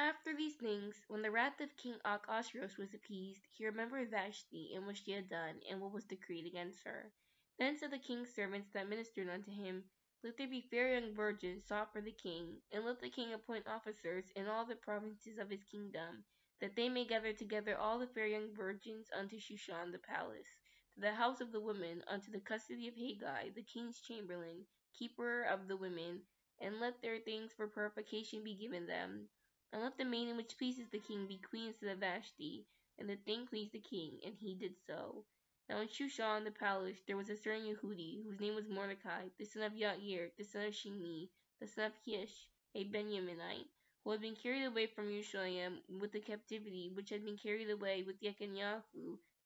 After these things, when the wrath of King Ahasuerus was appeased, he remembered Vashti and what she had done, and what was decreed against her. Then said the king's servants that ministered unto him, Let there be fair young virgins sought for the king, and let the king appoint officers in all the provinces of his kingdom, that they may gather together all the fair young virgins unto Shushan the palace, to the house of the women, unto the custody of Hegai, the king's chamberlain, keeper of the women, and let their things for purification be given them. And let the maiden which pleases the king be queen instead of Vashti. And the thing pleased the king, and he did so. Now in Shushan the palace there was a certain Yehudi, whose name was Mordecai, the son of Yair, the son of Shimei, the son of Kish, a Benjaminite, who had been carried away from Jerusalem with the captivity which had been carried away with Yechoniah,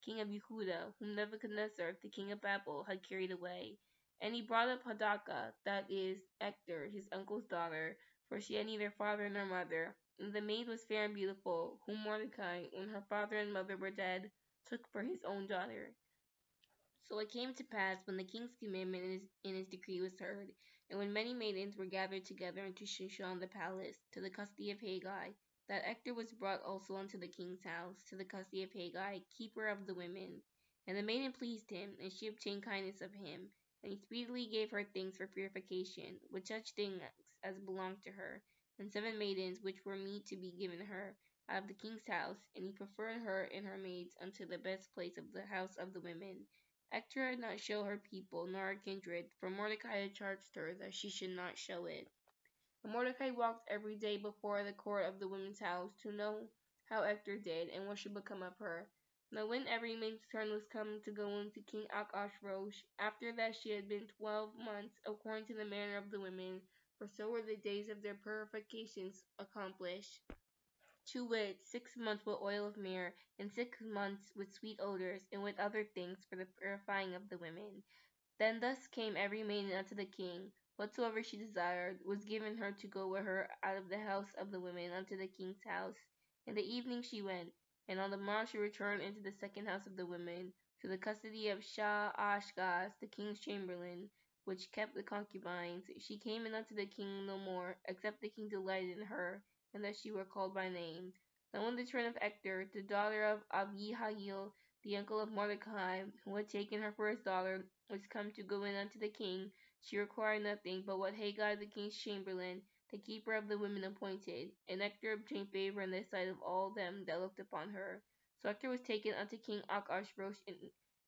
king of Yehuda, whom Nebuchadnezzar, the king of Babel, had carried away. And he brought up Hadassah, that is, Esther, his uncle's daughter, for she had neither father nor mother, the maid was fair and beautiful, whom Mordecai, when her father and mother were dead, took for his own daughter. So it came to pass, when the king's commandment and his, his decree was heard, and when many maidens were gathered together into Shushan the palace, to the custody of Haggai, that Esther was brought also unto the king's house, to the custody of Haggai, keeper of the women. And the maiden pleased him, and she obtained kindness of him, and he speedily gave her things for purification, with such things as belonged to her, and seven maidens which were meet to be given her out of the king's house, and he preferred her and her maids unto the best place of the house of the women. Esther had not show her people nor her kindred, for Mordecai had charged her that she should not show it. And Mordecai walked every day before the court of the women's house to know how Esther did, and what should become of her. Now when every maid's turn was come to go into King Achashverosh, after that she had been twelve months, according to the manner of the women, for so were the days of their purifications accomplished. To wit, six months with oil of myrrh, and six months with sweet odors, and with other things for the purifying of the women. Then thus came every maiden unto the king, whatsoever she desired was given her to go with her out of the house of the women unto the king's house. In the evening she went, and on the morrow she returned into the second house of the women, to the custody of Shaashgaz, the king's chamberlain, which kept the concubines. She came in unto the king no more, except the king delighted in her, and that she were called by name. Then when the turn of Esther, the daughter of Abihail, the uncle of Mordecai, who had taken her for his daughter, was come to go in unto the king, she required nothing but what Hegai the king's chamberlain, the keeper of the women, appointed. And Esther obtained favor in the sight of all them that looked upon her. So Esther was taken unto King Achashverosh in,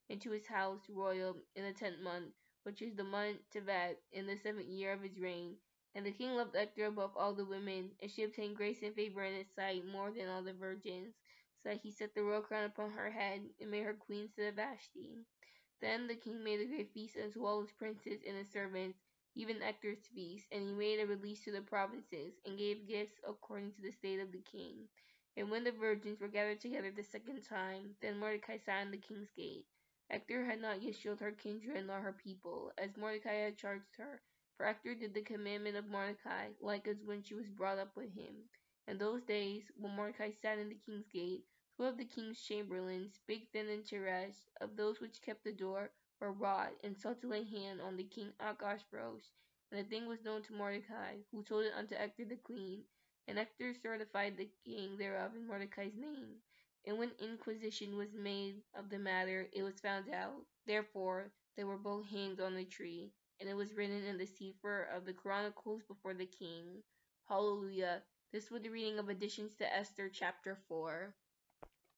into his house royal in the tenth month, which is the month Tevet, in the seventh year of his reign. And the king loved Esther above all the women, and she obtained grace and favor in his sight more than all the virgins, so that he set the royal crown upon her head, and made her queen instead of Vashti. Then the king made a great feast unto all his princes and his servants, even Esther's feast, and he made a release to the provinces, and gave gifts according to the state of the king. And when the virgins were gathered together the second time, then Mordecai sat in the king's gate. Esther had not yet showed her kindred nor her people, as Mordecai had charged her. For Esther did the commandment of Mordecai, like as when she was brought up with him. In those days, when Mordecai sat in the king's gate, two of the king's chamberlains, big, Bigthan and Teresh, of those which kept the door, were wrought, and sought to lay hand on the king Achashverosh. And the thing was known to Mordecai, who told it unto Esther the queen. And Esther certified the king thereof in Mordecai's name. And when inquisition was made of the matter, it was found out. Therefore they were both hanged on the tree, and it was written in the Sefer of the Chronicles before the king. Hallelujah. This was the reading of additions to Esther chapter 4.